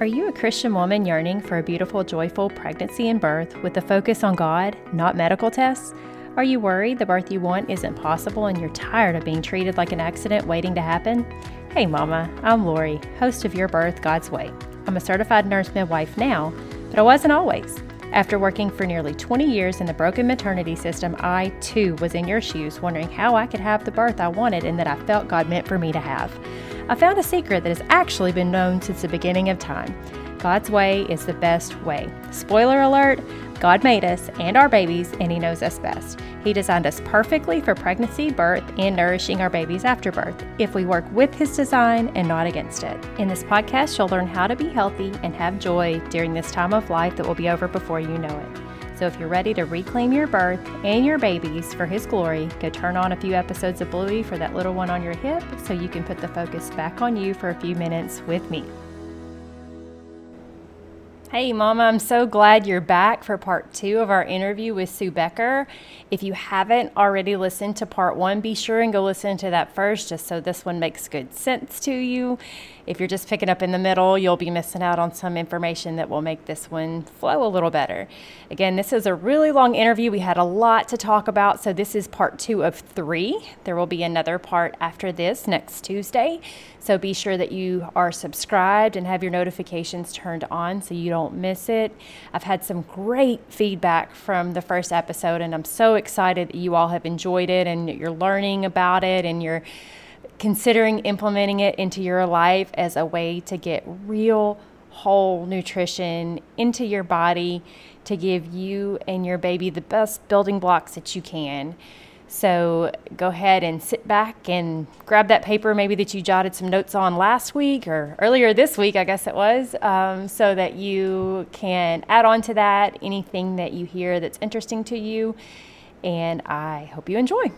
Are you a Christian woman yearning for a beautiful, joyful pregnancy and birth with a focus on God, not medical tests? Are you worried the birth you want isn't possible and you're tired of being treated like an accident waiting to happen? Hey, Mama, I'm Lori, host of Your Birth God's Way. I'm a certified nurse midwife now, but I wasn't always. After working for nearly 20 years in the broken maternity system, I too was in your shoes, wondering how I could have the birth I wanted and that I felt God meant for me to have. I found a secret that has actually been known since the beginning of time. God's way is the best way. Spoiler alert God made us and our babies, and He knows us best. He designed us perfectly for pregnancy, birth, and nourishing our babies after birth if we work with His design and not against it. In this podcast, you'll learn how to be healthy and have joy during this time of life that will be over before you know it. So if you're ready to reclaim your birth and your babies for His glory, go turn on a few episodes of Bluey for that little one on your hip so you can put the focus back on you for a few minutes with me. Hey, Mama, I'm so glad you're back for part two of our interview with Sue Becker. If you haven't already listened to part one, be sure and go listen to that first just so this one makes good sense to you. If you're just picking up in the middle, you'll be missing out on some information that will make this one flow a little better. Again, this is a really long interview. We had a lot to talk about, so this is part two of three. There will be another part after this next Tuesday. So be sure that you are subscribed and have your notifications turned on so you don't miss it. I've had some great feedback from the first episode, and I'm so excited that you all have enjoyed it and you're learning about it and you're considering implementing it into your life as a way to get real whole nutrition into your body to give you and your baby the best building blocks that you can. So go ahead and sit back and grab that paper, maybe that you jotted some notes on last week or earlier this week, I guess it was, um, so that you can add on to that anything that you hear that's interesting to you. And I hope you enjoy.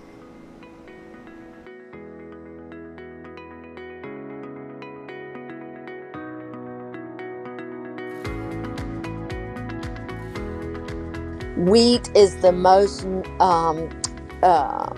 Wheat is the most um, uh,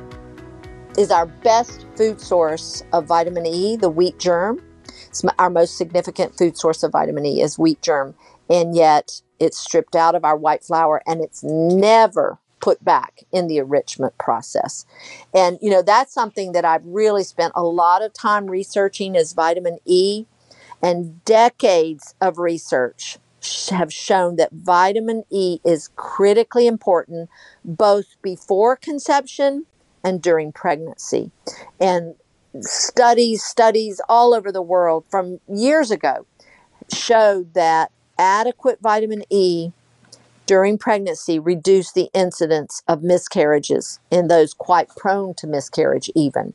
is our best food source of vitamin E, the wheat germ. It's our most significant food source of vitamin E is wheat germ, and yet it's stripped out of our white flour and it's never put back in the enrichment process. And you know that's something that I've really spent a lot of time researching is vitamin E and decades of research have shown that vitamin E is critically important both before conception and during pregnancy. And studies, studies all over the world from years ago showed that adequate vitamin E during pregnancy reduced the incidence of miscarriages in those quite prone to miscarriage even.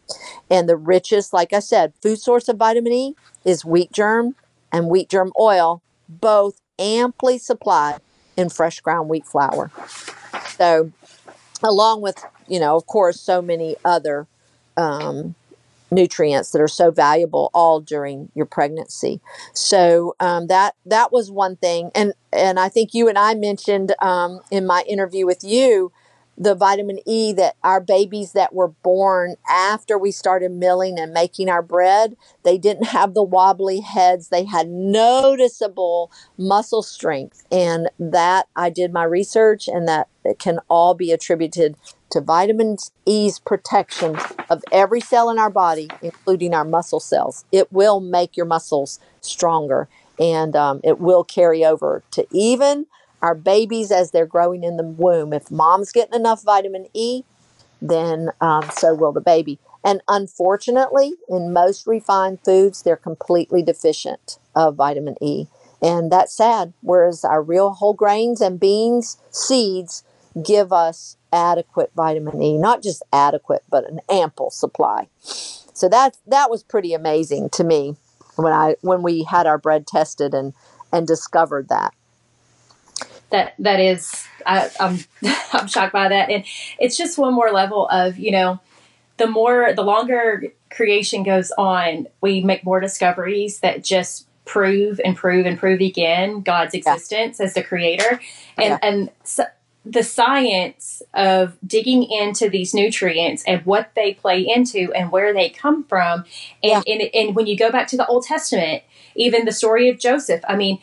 And the richest, like I said, food source of vitamin E is wheat germ and wheat germ oil, both amply supplied in fresh ground wheat flour. So, along with, you know, of course, so many other um, nutrients that are so valuable all during your pregnancy. So um, that that was one thing, and and I think you and I mentioned um, in my interview with you the vitamin E that our babies that were born after we started milling and making our bread, they didn't have the wobbly heads. They had noticeable muscle strength. And that I did my research, and that it can all be attributed to vitamin E's protection of every cell in our body, including our muscle cells. It will make your muscles stronger and um, it will carry over to even our babies as they're growing in the womb. If mom's getting enough vitamin E, then um, so will the baby. And unfortunately, in most refined foods, they're completely deficient of vitamin E. And that's sad. Whereas our real whole grains and beans, seeds, give us adequate vitamin E, not just adequate, but an ample supply. So that that was pretty amazing to me when I when we had our bread tested and and discovered that that that is I, I'm I'm shocked by that, and it's just one more level of you know the more the longer creation goes on, we make more discoveries that just prove and prove and prove again God's existence yeah. as the creator, and yeah. and so the science of digging into these nutrients and what they play into and where they come from. And, yeah. and, and when you go back to the Old Testament, even the story of Joseph, I mean,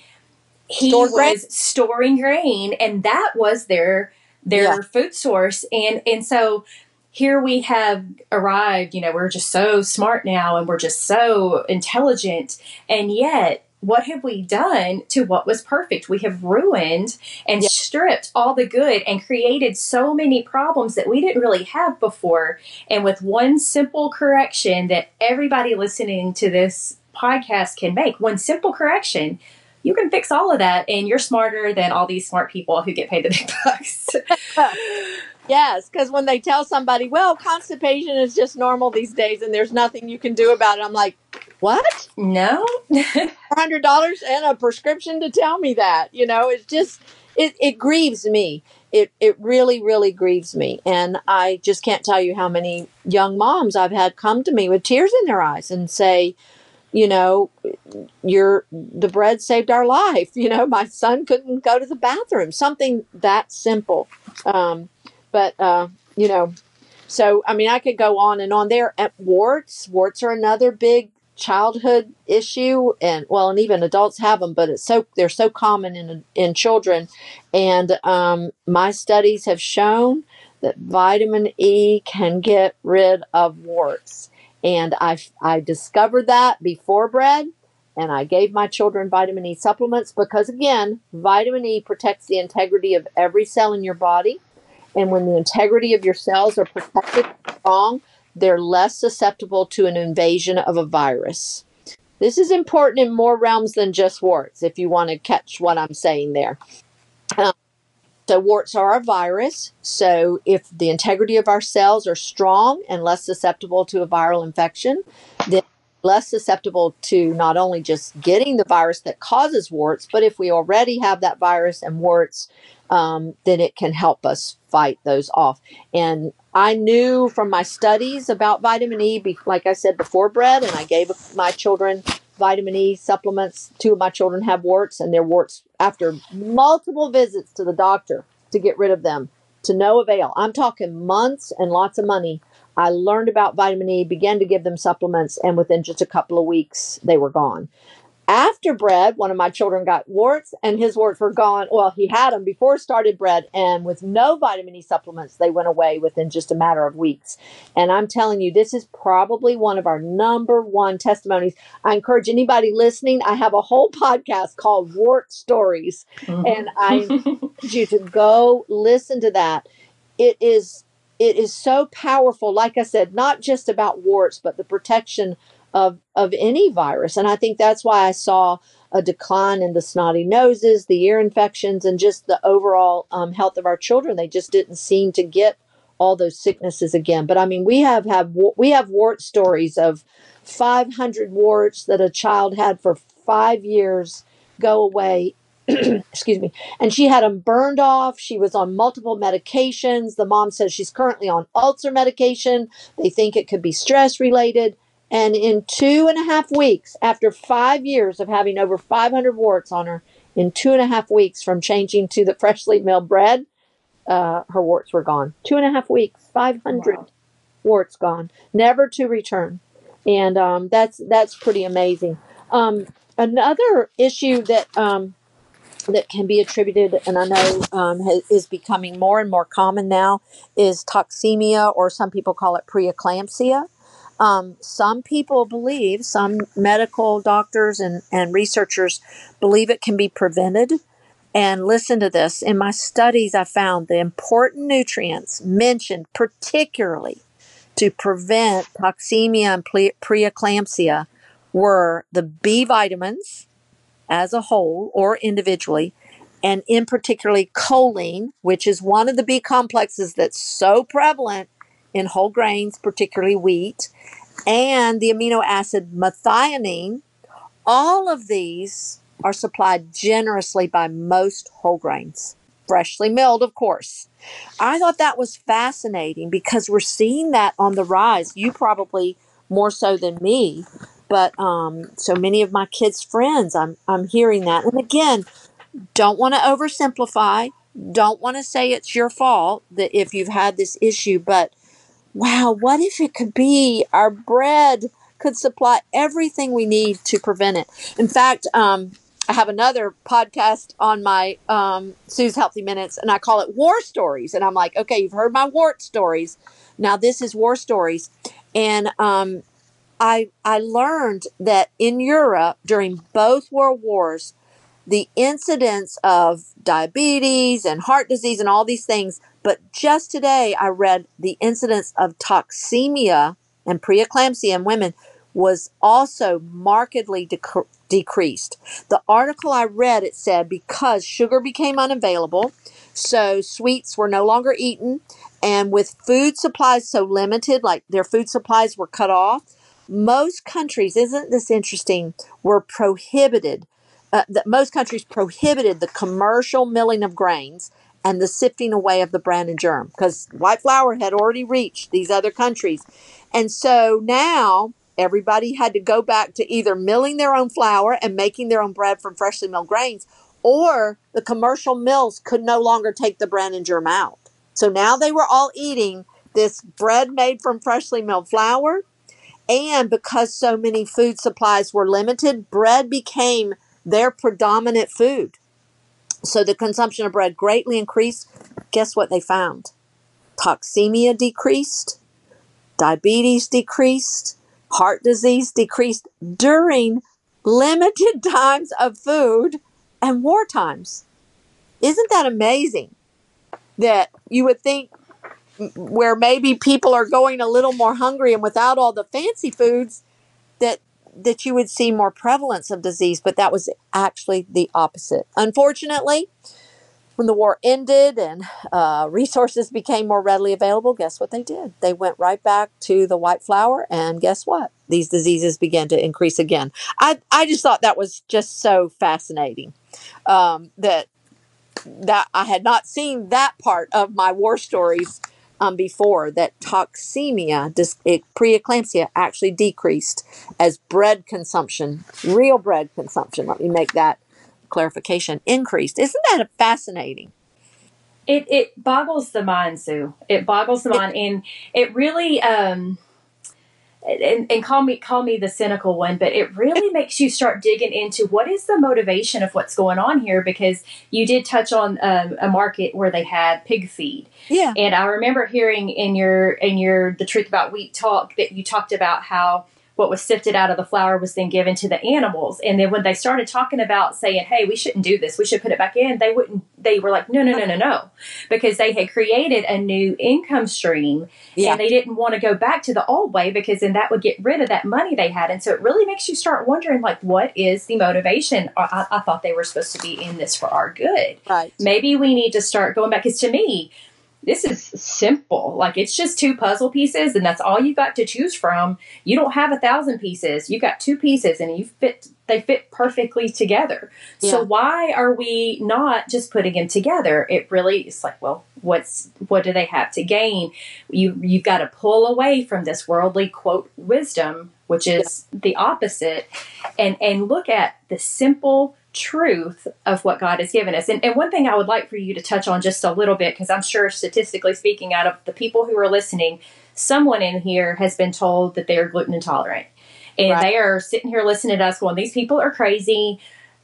he Stored was grain. storing grain and that was their their yeah. food source and and so here we have arrived you know we're just so smart now and we're just so intelligent and yet what have we done to what was perfect? We have ruined and yeah. stripped all the good and created so many problems that we didn't really have before. And with one simple correction that everybody listening to this podcast can make, one simple correction, you can fix all of that and you're smarter than all these smart people who get paid the big bucks. yes, because when they tell somebody, well, constipation is just normal these days and there's nothing you can do about it, I'm like, what? No. hundred dollars and a prescription to tell me that. You know, it's just it, it grieves me. It it really, really grieves me. And I just can't tell you how many young moms I've had come to me with tears in their eyes and say, you know, your the bread saved our life. You know, my son couldn't go to the bathroom. Something that simple. Um, but uh, you know, so I mean, I could go on and on there. At warts, warts are another big childhood issue and well and even adults have them but it's so they're so common in in children and um, my studies have shown that vitamin E can get rid of warts and I I discovered that before bread and I gave my children vitamin E supplements because again vitamin E protects the integrity of every cell in your body and when the integrity of your cells are protected strong they're less susceptible to an invasion of a virus. This is important in more realms than just warts, if you want to catch what I'm saying there. Um, so, warts are a virus. So, if the integrity of our cells are strong and less susceptible to a viral infection, then less susceptible to not only just getting the virus that causes warts, but if we already have that virus and warts, um, then it can help us fight those off. And I knew from my studies about vitamin E, like I said before, bread, and I gave my children vitamin E supplements. Two of my children have warts, and their warts, after multiple visits to the doctor to get rid of them, to no avail. I'm talking months and lots of money. I learned about vitamin E, began to give them supplements, and within just a couple of weeks, they were gone. After bread, one of my children got warts and his warts were gone. Well, he had them before started bread, and with no vitamin E supplements, they went away within just a matter of weeks. And I'm telling you, this is probably one of our number one testimonies. I encourage anybody listening, I have a whole podcast called Wart Stories, mm-hmm. and I encourage you to go listen to that. It is it is so powerful, like I said, not just about warts, but the protection of of any virus. And I think that's why I saw a decline in the snotty noses, the ear infections, and just the overall um, health of our children. They just didn't seem to get all those sicknesses again. But I mean, we have have we have wart stories of 500 warts that a child had for five years go away. excuse me. And she had them burned off. She was on multiple medications. The mom says she's currently on ulcer medication. They think it could be stress related. And in two and a half weeks, after five years of having over 500 warts on her, in two and a half weeks from changing to the freshly milled bread, uh, her warts were gone. Two and a half weeks, 500 wow. warts gone, never to return. And um, that's that's pretty amazing. Um, another issue that um, that can be attributed, and I know um, has, is becoming more and more common now, is toxemia, or some people call it preeclampsia. Um, some people believe, some medical doctors and, and researchers believe it can be prevented. And listen to this in my studies, I found the important nutrients mentioned particularly to prevent toxemia and pre- preeclampsia were the B vitamins as a whole or individually, and in particularly choline, which is one of the B complexes that's so prevalent in whole grains, particularly wheat, and the amino acid methionine. All of these are supplied generously by most whole grains, freshly milled, of course. I thought that was fascinating because we're seeing that on the rise. You probably more so than me, but um, so many of my kids' friends, I'm I'm hearing that. And again, don't want to oversimplify don't want to say it's your fault that if you've had this issue, but wow, what if it could be our bread could supply everything we need to prevent it? In fact, um, I have another podcast on my um, Sue's Healthy Minutes, and I call it War Stories. And I'm like, okay, you've heard my wart stories. Now this is War Stories, and um, I I learned that in Europe during both world wars, the incidence of diabetes and heart disease and all these things. But just today, I read the incidence of toxemia and preeclampsia in women was also markedly dec- decreased. The article I read it said because sugar became unavailable, so sweets were no longer eaten, and with food supplies so limited, like their food supplies were cut off, most countries, isn't this interesting, were prohibited. Uh, that most countries prohibited the commercial milling of grains and the sifting away of the bran and germ because white flour had already reached these other countries. And so now everybody had to go back to either milling their own flour and making their own bread from freshly milled grains, or the commercial mills could no longer take the bran and germ out. So now they were all eating this bread made from freshly milled flour. And because so many food supplies were limited, bread became their predominant food. So the consumption of bread greatly increased. Guess what they found? Toxemia decreased, diabetes decreased, heart disease decreased during limited times of food and war times. Isn't that amazing? That you would think where maybe people are going a little more hungry and without all the fancy foods that that you would see more prevalence of disease, but that was actually the opposite. Unfortunately, when the war ended and uh, resources became more readily available, guess what they did? They went right back to the white flour, and guess what? These diseases began to increase again. I, I just thought that was just so fascinating um, that that I had not seen that part of my war stories um, before that toxemia, dis- it, preeclampsia, actually decreased as bread consumption, real bread consumption, let me make that clarification, increased. Isn't that fascinating? It, it boggles the mind, Sue. It boggles the mind, and it really um, and, and call me call me the cynical one, but it really makes you start digging into what is the motivation of what's going on here because you did touch on um, a market where they had pig feed. Yeah. And I remember hearing in your in your the truth about wheat talk that you talked about how what was sifted out of the flour was then given to the animals. And then when they started talking about saying, hey, we shouldn't do this, we should put it back in, they wouldn't, they were like, no, no, no, no, no. Because they had created a new income stream yeah. and they didn't want to go back to the old way because then that would get rid of that money they had. And so it really makes you start wondering, like, what is the motivation? I, I thought they were supposed to be in this for our good. Right. Maybe we need to start going back. Because to me, this is simple. Like it's just two puzzle pieces and that's all you got to choose from. You don't have a thousand pieces. You got two pieces and you fit they fit perfectly together. Yeah. So why are we not just putting them together? It really is like, well, what's what do they have to gain? You you've got to pull away from this worldly quote wisdom, which is yeah. the opposite, and and look at the simple truth of what God has given us. And, and one thing I would like for you to touch on just a little bit, because I'm sure statistically speaking, out of the people who are listening, someone in here has been told that they are gluten intolerant. And right. they are sitting here listening to us going, these people are crazy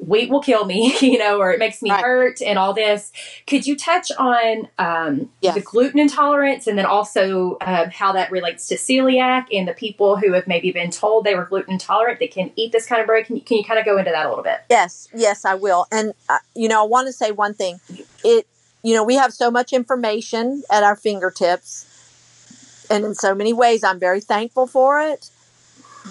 wheat will kill me, you know, or it makes me right. hurt and all this. Could you touch on um, yes. the gluten intolerance and then also uh, how that relates to celiac and the people who have maybe been told they were gluten intolerant that can eat this kind of bread? Can you, can you kind of go into that a little bit? Yes, yes, I will. And, uh, you know, I want to say one thing. It, you know, we have so much information at our fingertips. And in so many ways, I'm very thankful for it.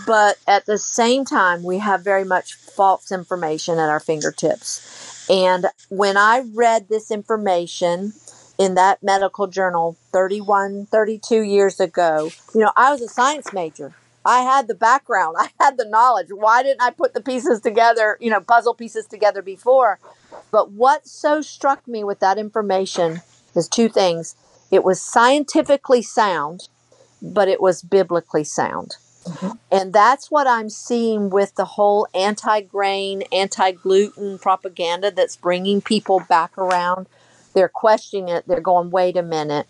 But at the same time, we have very much false information at our fingertips. And when I read this information in that medical journal 31, 32 years ago, you know, I was a science major. I had the background, I had the knowledge. Why didn't I put the pieces together, you know, puzzle pieces together before? But what so struck me with that information is two things. It was scientifically sound, but it was biblically sound. Mm-hmm. And that's what I'm seeing with the whole anti grain, anti gluten propaganda that's bringing people back around they're questioning it. They're going, wait a minute.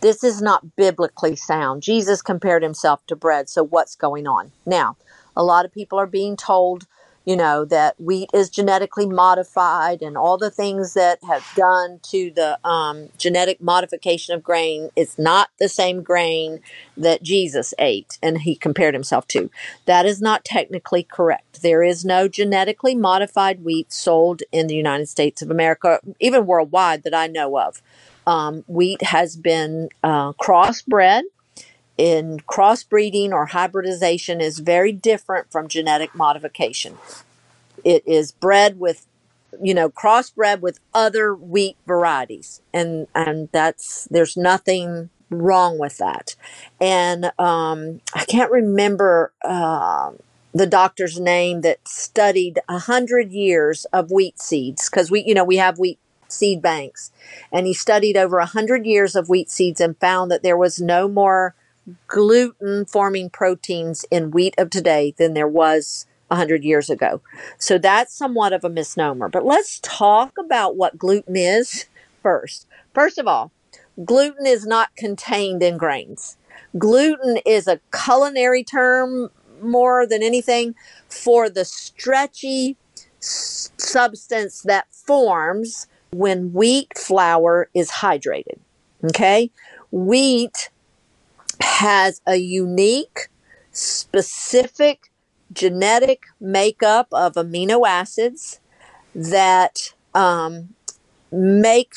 This is not biblically sound. Jesus compared himself to bread. So what's going on? Now, a lot of people are being told you know, that wheat is genetically modified and all the things that have done to the um, genetic modification of grain. It's not the same grain that Jesus ate and he compared himself to. That is not technically correct. There is no genetically modified wheat sold in the United States of America, even worldwide, that I know of. Um, wheat has been uh, crossbred in crossbreeding or hybridization is very different from genetic modification. It is bred with, you know, crossbred with other wheat varieties, and and that's there's nothing wrong with that. And um, I can't remember uh, the doctor's name that studied a hundred years of wheat seeds because we, you know, we have wheat seed banks, and he studied over a hundred years of wheat seeds and found that there was no more gluten forming proteins in wheat of today than there was 100 years ago. So that's somewhat of a misnomer. But let's talk about what gluten is first. First of all, gluten is not contained in grains. Gluten is a culinary term more than anything for the stretchy s- substance that forms when wheat flour is hydrated. Okay? Wheat has a unique, specific genetic makeup of amino acids that um, make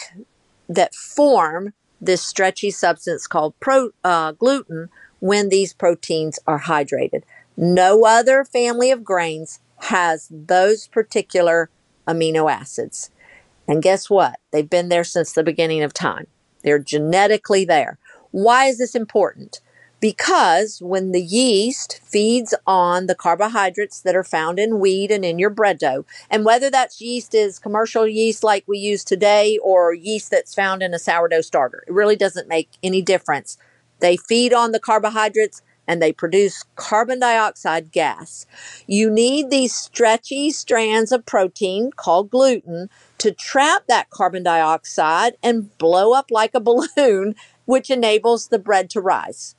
that form this stretchy substance called pro, uh, gluten when these proteins are hydrated. No other family of grains has those particular amino acids. And guess what? They've been there since the beginning of time. They're genetically there. Why is this important? Because when the yeast feeds on the carbohydrates that are found in wheat and in your bread dough, and whether that's yeast is commercial yeast like we use today or yeast that's found in a sourdough starter, it really doesn't make any difference. They feed on the carbohydrates and they produce carbon dioxide gas. You need these stretchy strands of protein called gluten to trap that carbon dioxide and blow up like a balloon, which enables the bread to rise.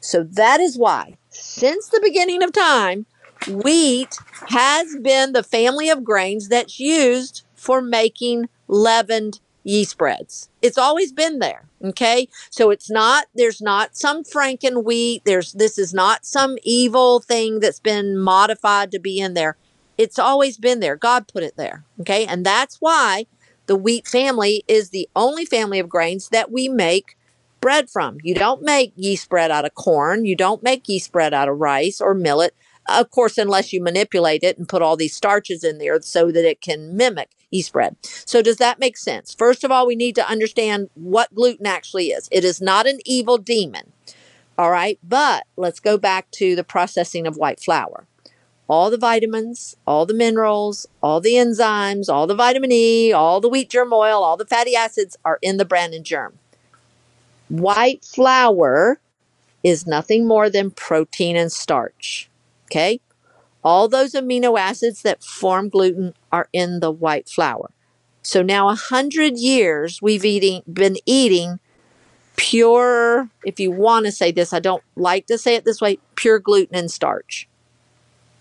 So that is why, since the beginning of time, wheat has been the family of grains that's used for making leavened yeast breads. It's always been there. Okay. So it's not, there's not some Franken wheat. There's, this is not some evil thing that's been modified to be in there. It's always been there. God put it there. Okay. And that's why the wheat family is the only family of grains that we make bread from. You don't make yeast bread out of corn. You don't make yeast bread out of rice or millet. Of course, unless you manipulate it and put all these starches in there so that it can mimic yeast bread. So, does that make sense? First of all, we need to understand what gluten actually is. It is not an evil demon. All right. But let's go back to the processing of white flour. All the vitamins, all the minerals, all the enzymes, all the vitamin E, all the wheat germ oil, all the fatty acids are in the bran and germ. White flour is nothing more than protein and starch. Okay? All those amino acids that form gluten are in the white flour. So now a hundred years we've eating been eating pure, if you want to say this, I don't like to say it this way, pure gluten and starch.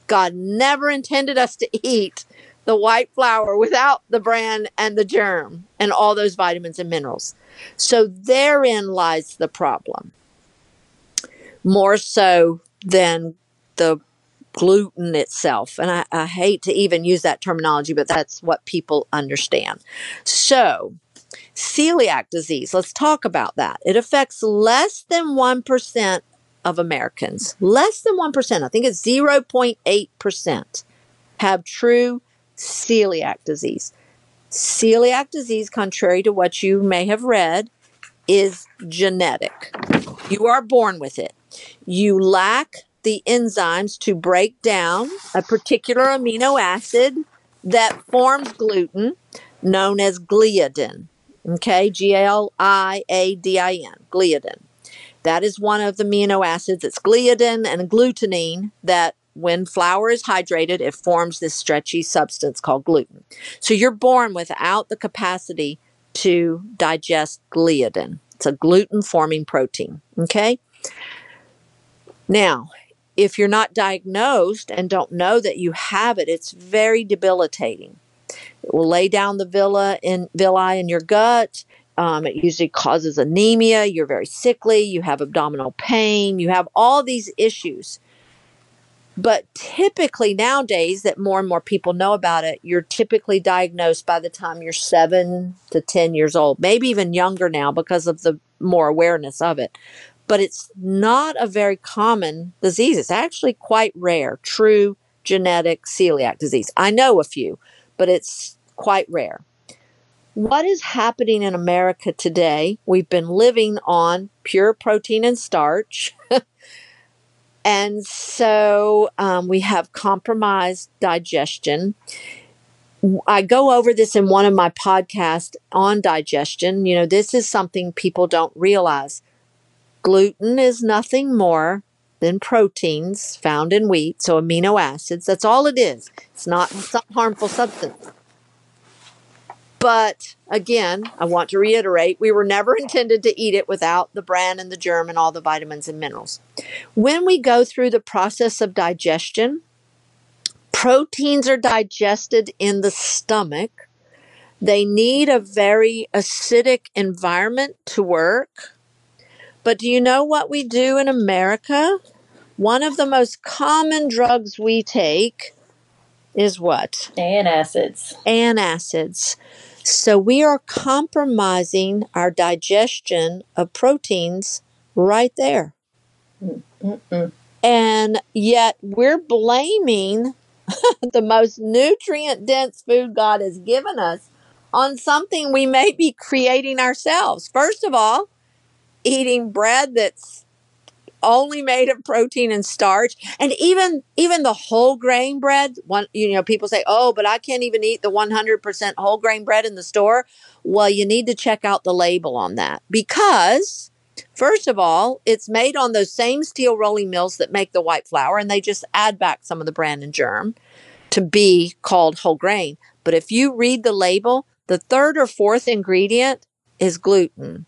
God never intended us to eat the white flour without the bran and the germ and all those vitamins and minerals. So therein lies the problem. More so than the gluten itself. And I, I, hate to even use that terminology, but that's what people understand. So, celiac disease, let's talk about that. It affects less than 1% of Americans. Less than 1%, I think it's 0.8%, have true celiac disease. Celiac disease, contrary to what you may have read, is genetic. You are born with it. You lack the enzymes to break down a particular amino acid that forms gluten, known as gliadin. Okay, G L I A D I N, gliadin. That is one of the amino acids. It's gliadin and glutamine that when flour is hydrated, it forms this stretchy substance called gluten. So you're born without the capacity to digest gliadin. It's a gluten forming protein. Okay. Now, if you're not diagnosed and don't know that you have it, it's very debilitating. It will lay down the villi in villi in your gut. Um, it usually causes anemia. You're very sickly. You have abdominal pain. You have all these issues. But typically nowadays, that more and more people know about it, you're typically diagnosed by the time you're seven to 10 years old, maybe even younger now because of the more awareness of it. But it's not a very common disease. It's actually quite rare, true genetic celiac disease. I know a few, but it's quite rare. What is happening in America today? We've been living on pure protein and starch. and so um, we have compromised digestion. I go over this in one of my podcasts on digestion. You know, this is something people don't realize. Gluten is nothing more than proteins found in wheat, so amino acids. That's all it is. It's not some harmful substance. But again, I want to reiterate we were never intended to eat it without the bran and the germ and all the vitamins and minerals. When we go through the process of digestion, proteins are digested in the stomach. They need a very acidic environment to work. But do you know what we do in America? One of the most common drugs we take is what? Antacids. Antacids. So we are compromising our digestion of proteins right there. Mm-mm. And yet we're blaming the most nutrient dense food God has given us on something we may be creating ourselves. First of all, eating bread that's only made of protein and starch. And even even the whole grain bread one you know people say oh but i can't even eat the 100% whole grain bread in the store. Well you need to check out the label on that because first of all it's made on those same steel rolling mills that make the white flour and they just add back some of the bran and germ to be called whole grain. But if you read the label the third or fourth ingredient is gluten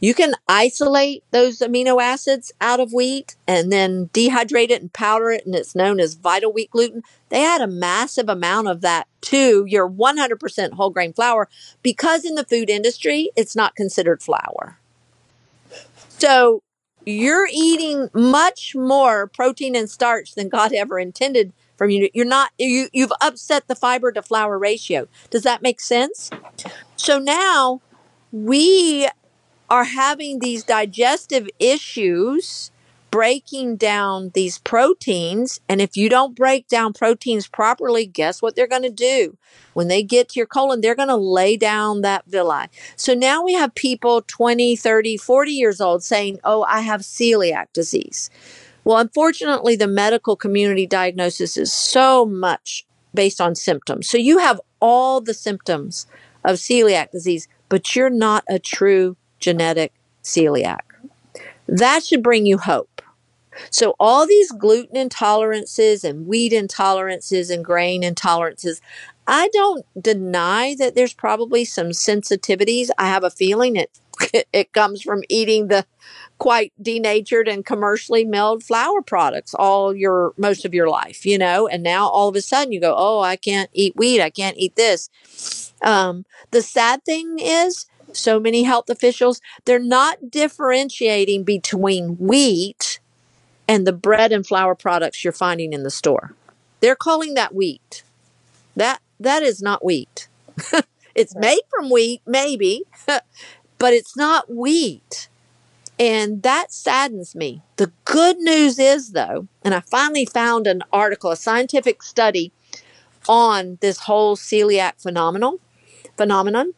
you can isolate those amino acids out of wheat and then dehydrate it and powder it, and it's known as vital wheat gluten. They add a massive amount of that to your 100% whole grain flour because in the food industry, it's not considered flour. So you're eating much more protein and starch than God ever intended from you. You're not, you, you've upset the fiber to flour ratio. Does that make sense? So now we are having these digestive issues breaking down these proteins. And if you don't break down proteins properly, guess what they're going to do? When they get to your colon, they're going to lay down that villi. So now we have people 20, 30, 40 years old saying, Oh, I have celiac disease. Well, unfortunately, the medical community diagnosis is so much based on symptoms. So you have all the symptoms of celiac disease, but you're not a true genetic celiac. That should bring you hope. So, all these gluten intolerances and wheat intolerances and grain intolerances, I don't deny that there's probably some sensitivities. I have a feeling it it comes from eating the quite denatured and commercially milled flour products all your most of your life, you know. And now all of a sudden you go, "Oh, I can't eat wheat. I can't eat this." Um, the sad thing is, so many health officials, they're not differentiating between wheat and the bread and flour products you're finding in the store. They're calling that wheat. That that is not wheat. it's made from wheat, maybe, but it's not wheat. And that saddens me. The good news is, though, and I finally found an article, a scientific study on this whole celiac phenomenon, phenomenon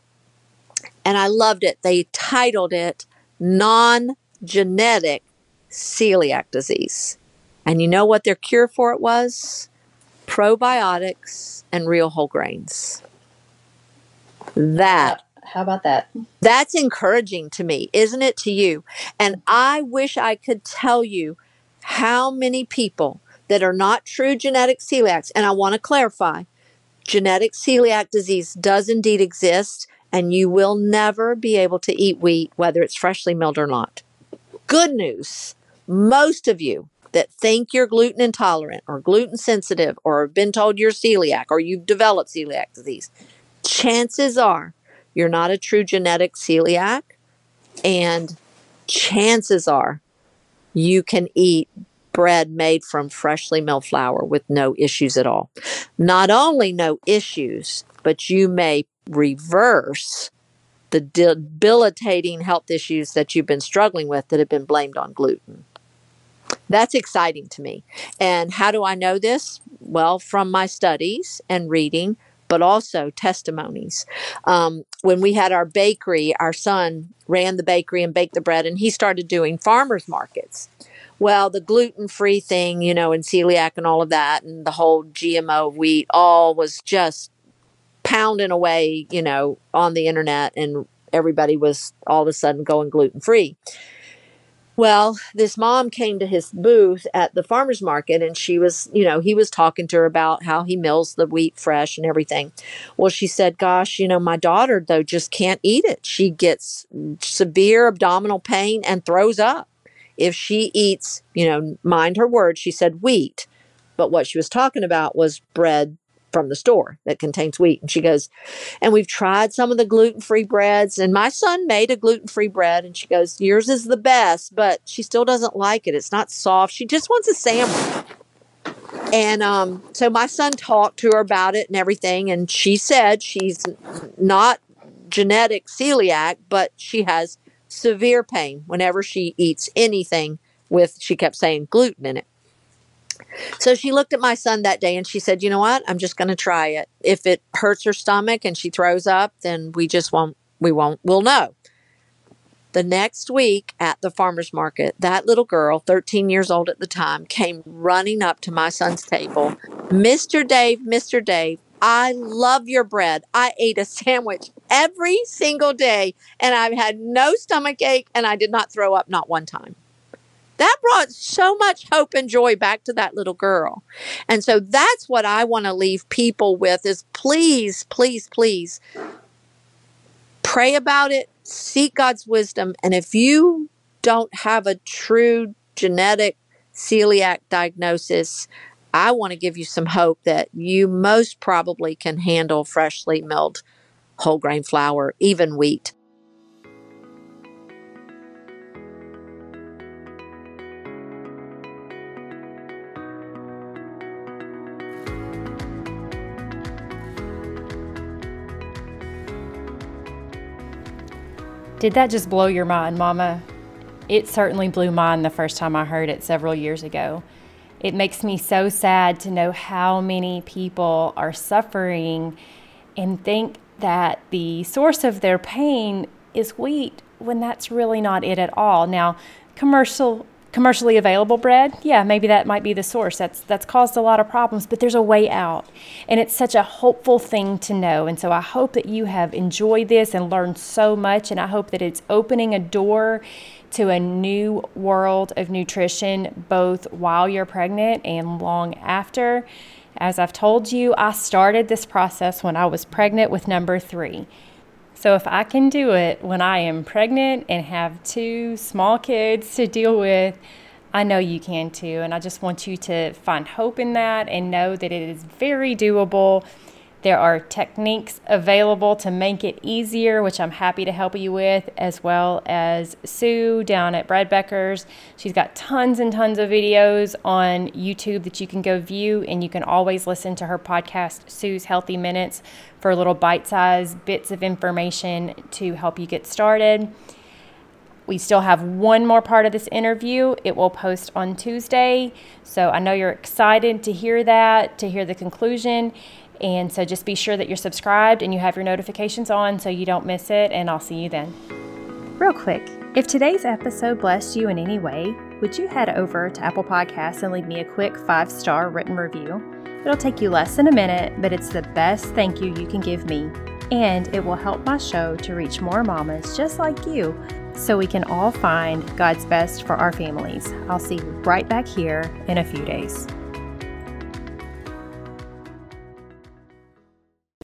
and I loved it. They titled it Non Genetic Celiac Disease. And you know what their cure for it was? Probiotics and real whole grains. That. How about that? That's encouraging to me, isn't it to you? And I wish I could tell you how many people that are not true genetic celiacs, and I want to clarify genetic celiac disease does indeed exist, and you will never be able to eat wheat, whether it's freshly milled or not. Good news most of you that think you're gluten intolerant or gluten sensitive or have been told you're celiac or you've developed celiac disease, chances are you're not a true genetic celiac, and chances are you can eat bread made from freshly milled flour with no issues at all. Not only no issues, but you may reverse the debilitating health issues that you've been struggling with that have been blamed on gluten. That's exciting to me. And how do I know this? Well, from my studies and reading, but also testimonies. Um, when we had our bakery, our son ran the bakery and baked the bread, and he started doing farmers markets. Well, the gluten free thing, you know, and celiac and all of that, and the whole GMO wheat, all was just pounding away, you know, on the internet, and everybody was all of a sudden going gluten free. Well, this mom came to his booth at the farmer's market and she was, you know, he was talking to her about how he mills the wheat fresh and everything. Well, she said, Gosh, you know, my daughter, though, just can't eat it. She gets severe abdominal pain and throws up if she eats, you know, mind her words, she said wheat. But what she was talking about was bread from the store that contains wheat. And she goes, and we've tried some of the gluten free breads. And my son made a gluten free bread. And she goes, yours is the best, but she still doesn't like it. It's not soft. She just wants a sandwich. And um, so my son talked to her about it and everything. And she said she's not genetic celiac, but she has severe pain whenever she eats anything with, she kept saying, gluten in it. So she looked at my son that day and she said, You know what? I'm just going to try it. If it hurts her stomach and she throws up, then we just won't, we won't, we'll know. The next week at the farmer's market, that little girl, 13 years old at the time, came running up to my son's table. Mr. Dave, Mr. Dave, I love your bread. I ate a sandwich every single day and I've had no stomach ache and I did not throw up not one time that brought so much hope and joy back to that little girl. And so that's what I want to leave people with is please, please, please pray about it, seek God's wisdom. And if you don't have a true genetic celiac diagnosis, I want to give you some hope that you most probably can handle freshly milled whole grain flour, even wheat. Did that just blow your mind, Mama? It certainly blew mine the first time I heard it several years ago. It makes me so sad to know how many people are suffering and think that the source of their pain is wheat when that's really not it at all. Now, commercial commercially available bread, yeah, maybe that might be the source. That's that's caused a lot of problems, but there's a way out. And it's such a hopeful thing to know. And so I hope that you have enjoyed this and learned so much and I hope that it's opening a door to a new world of nutrition both while you're pregnant and long after. As I've told you, I started this process when I was pregnant with number 3. So if I can do it when I am pregnant and have two small kids to deal with, I know you can too. And I just want you to find hope in that and know that it is very doable there are techniques available to make it easier, which I'm happy to help you with, as well as Sue down at Bread Beckers. She's got tons and tons of videos on YouTube that you can go view, and you can always listen to her podcast, Sue's Healthy Minutes, for little bite sized bits of information to help you get started. We still have one more part of this interview. It will post on Tuesday. So I know you're excited to hear that, to hear the conclusion. And so just be sure that you're subscribed and you have your notifications on so you don't miss it. And I'll see you then. Real quick, if today's episode blessed you in any way, would you head over to Apple Podcasts and leave me a quick five star written review? It'll take you less than a minute, but it's the best thank you you can give me. And it will help my show to reach more mamas just like you so we can all find God's best for our families. I'll see you right back here in a few days.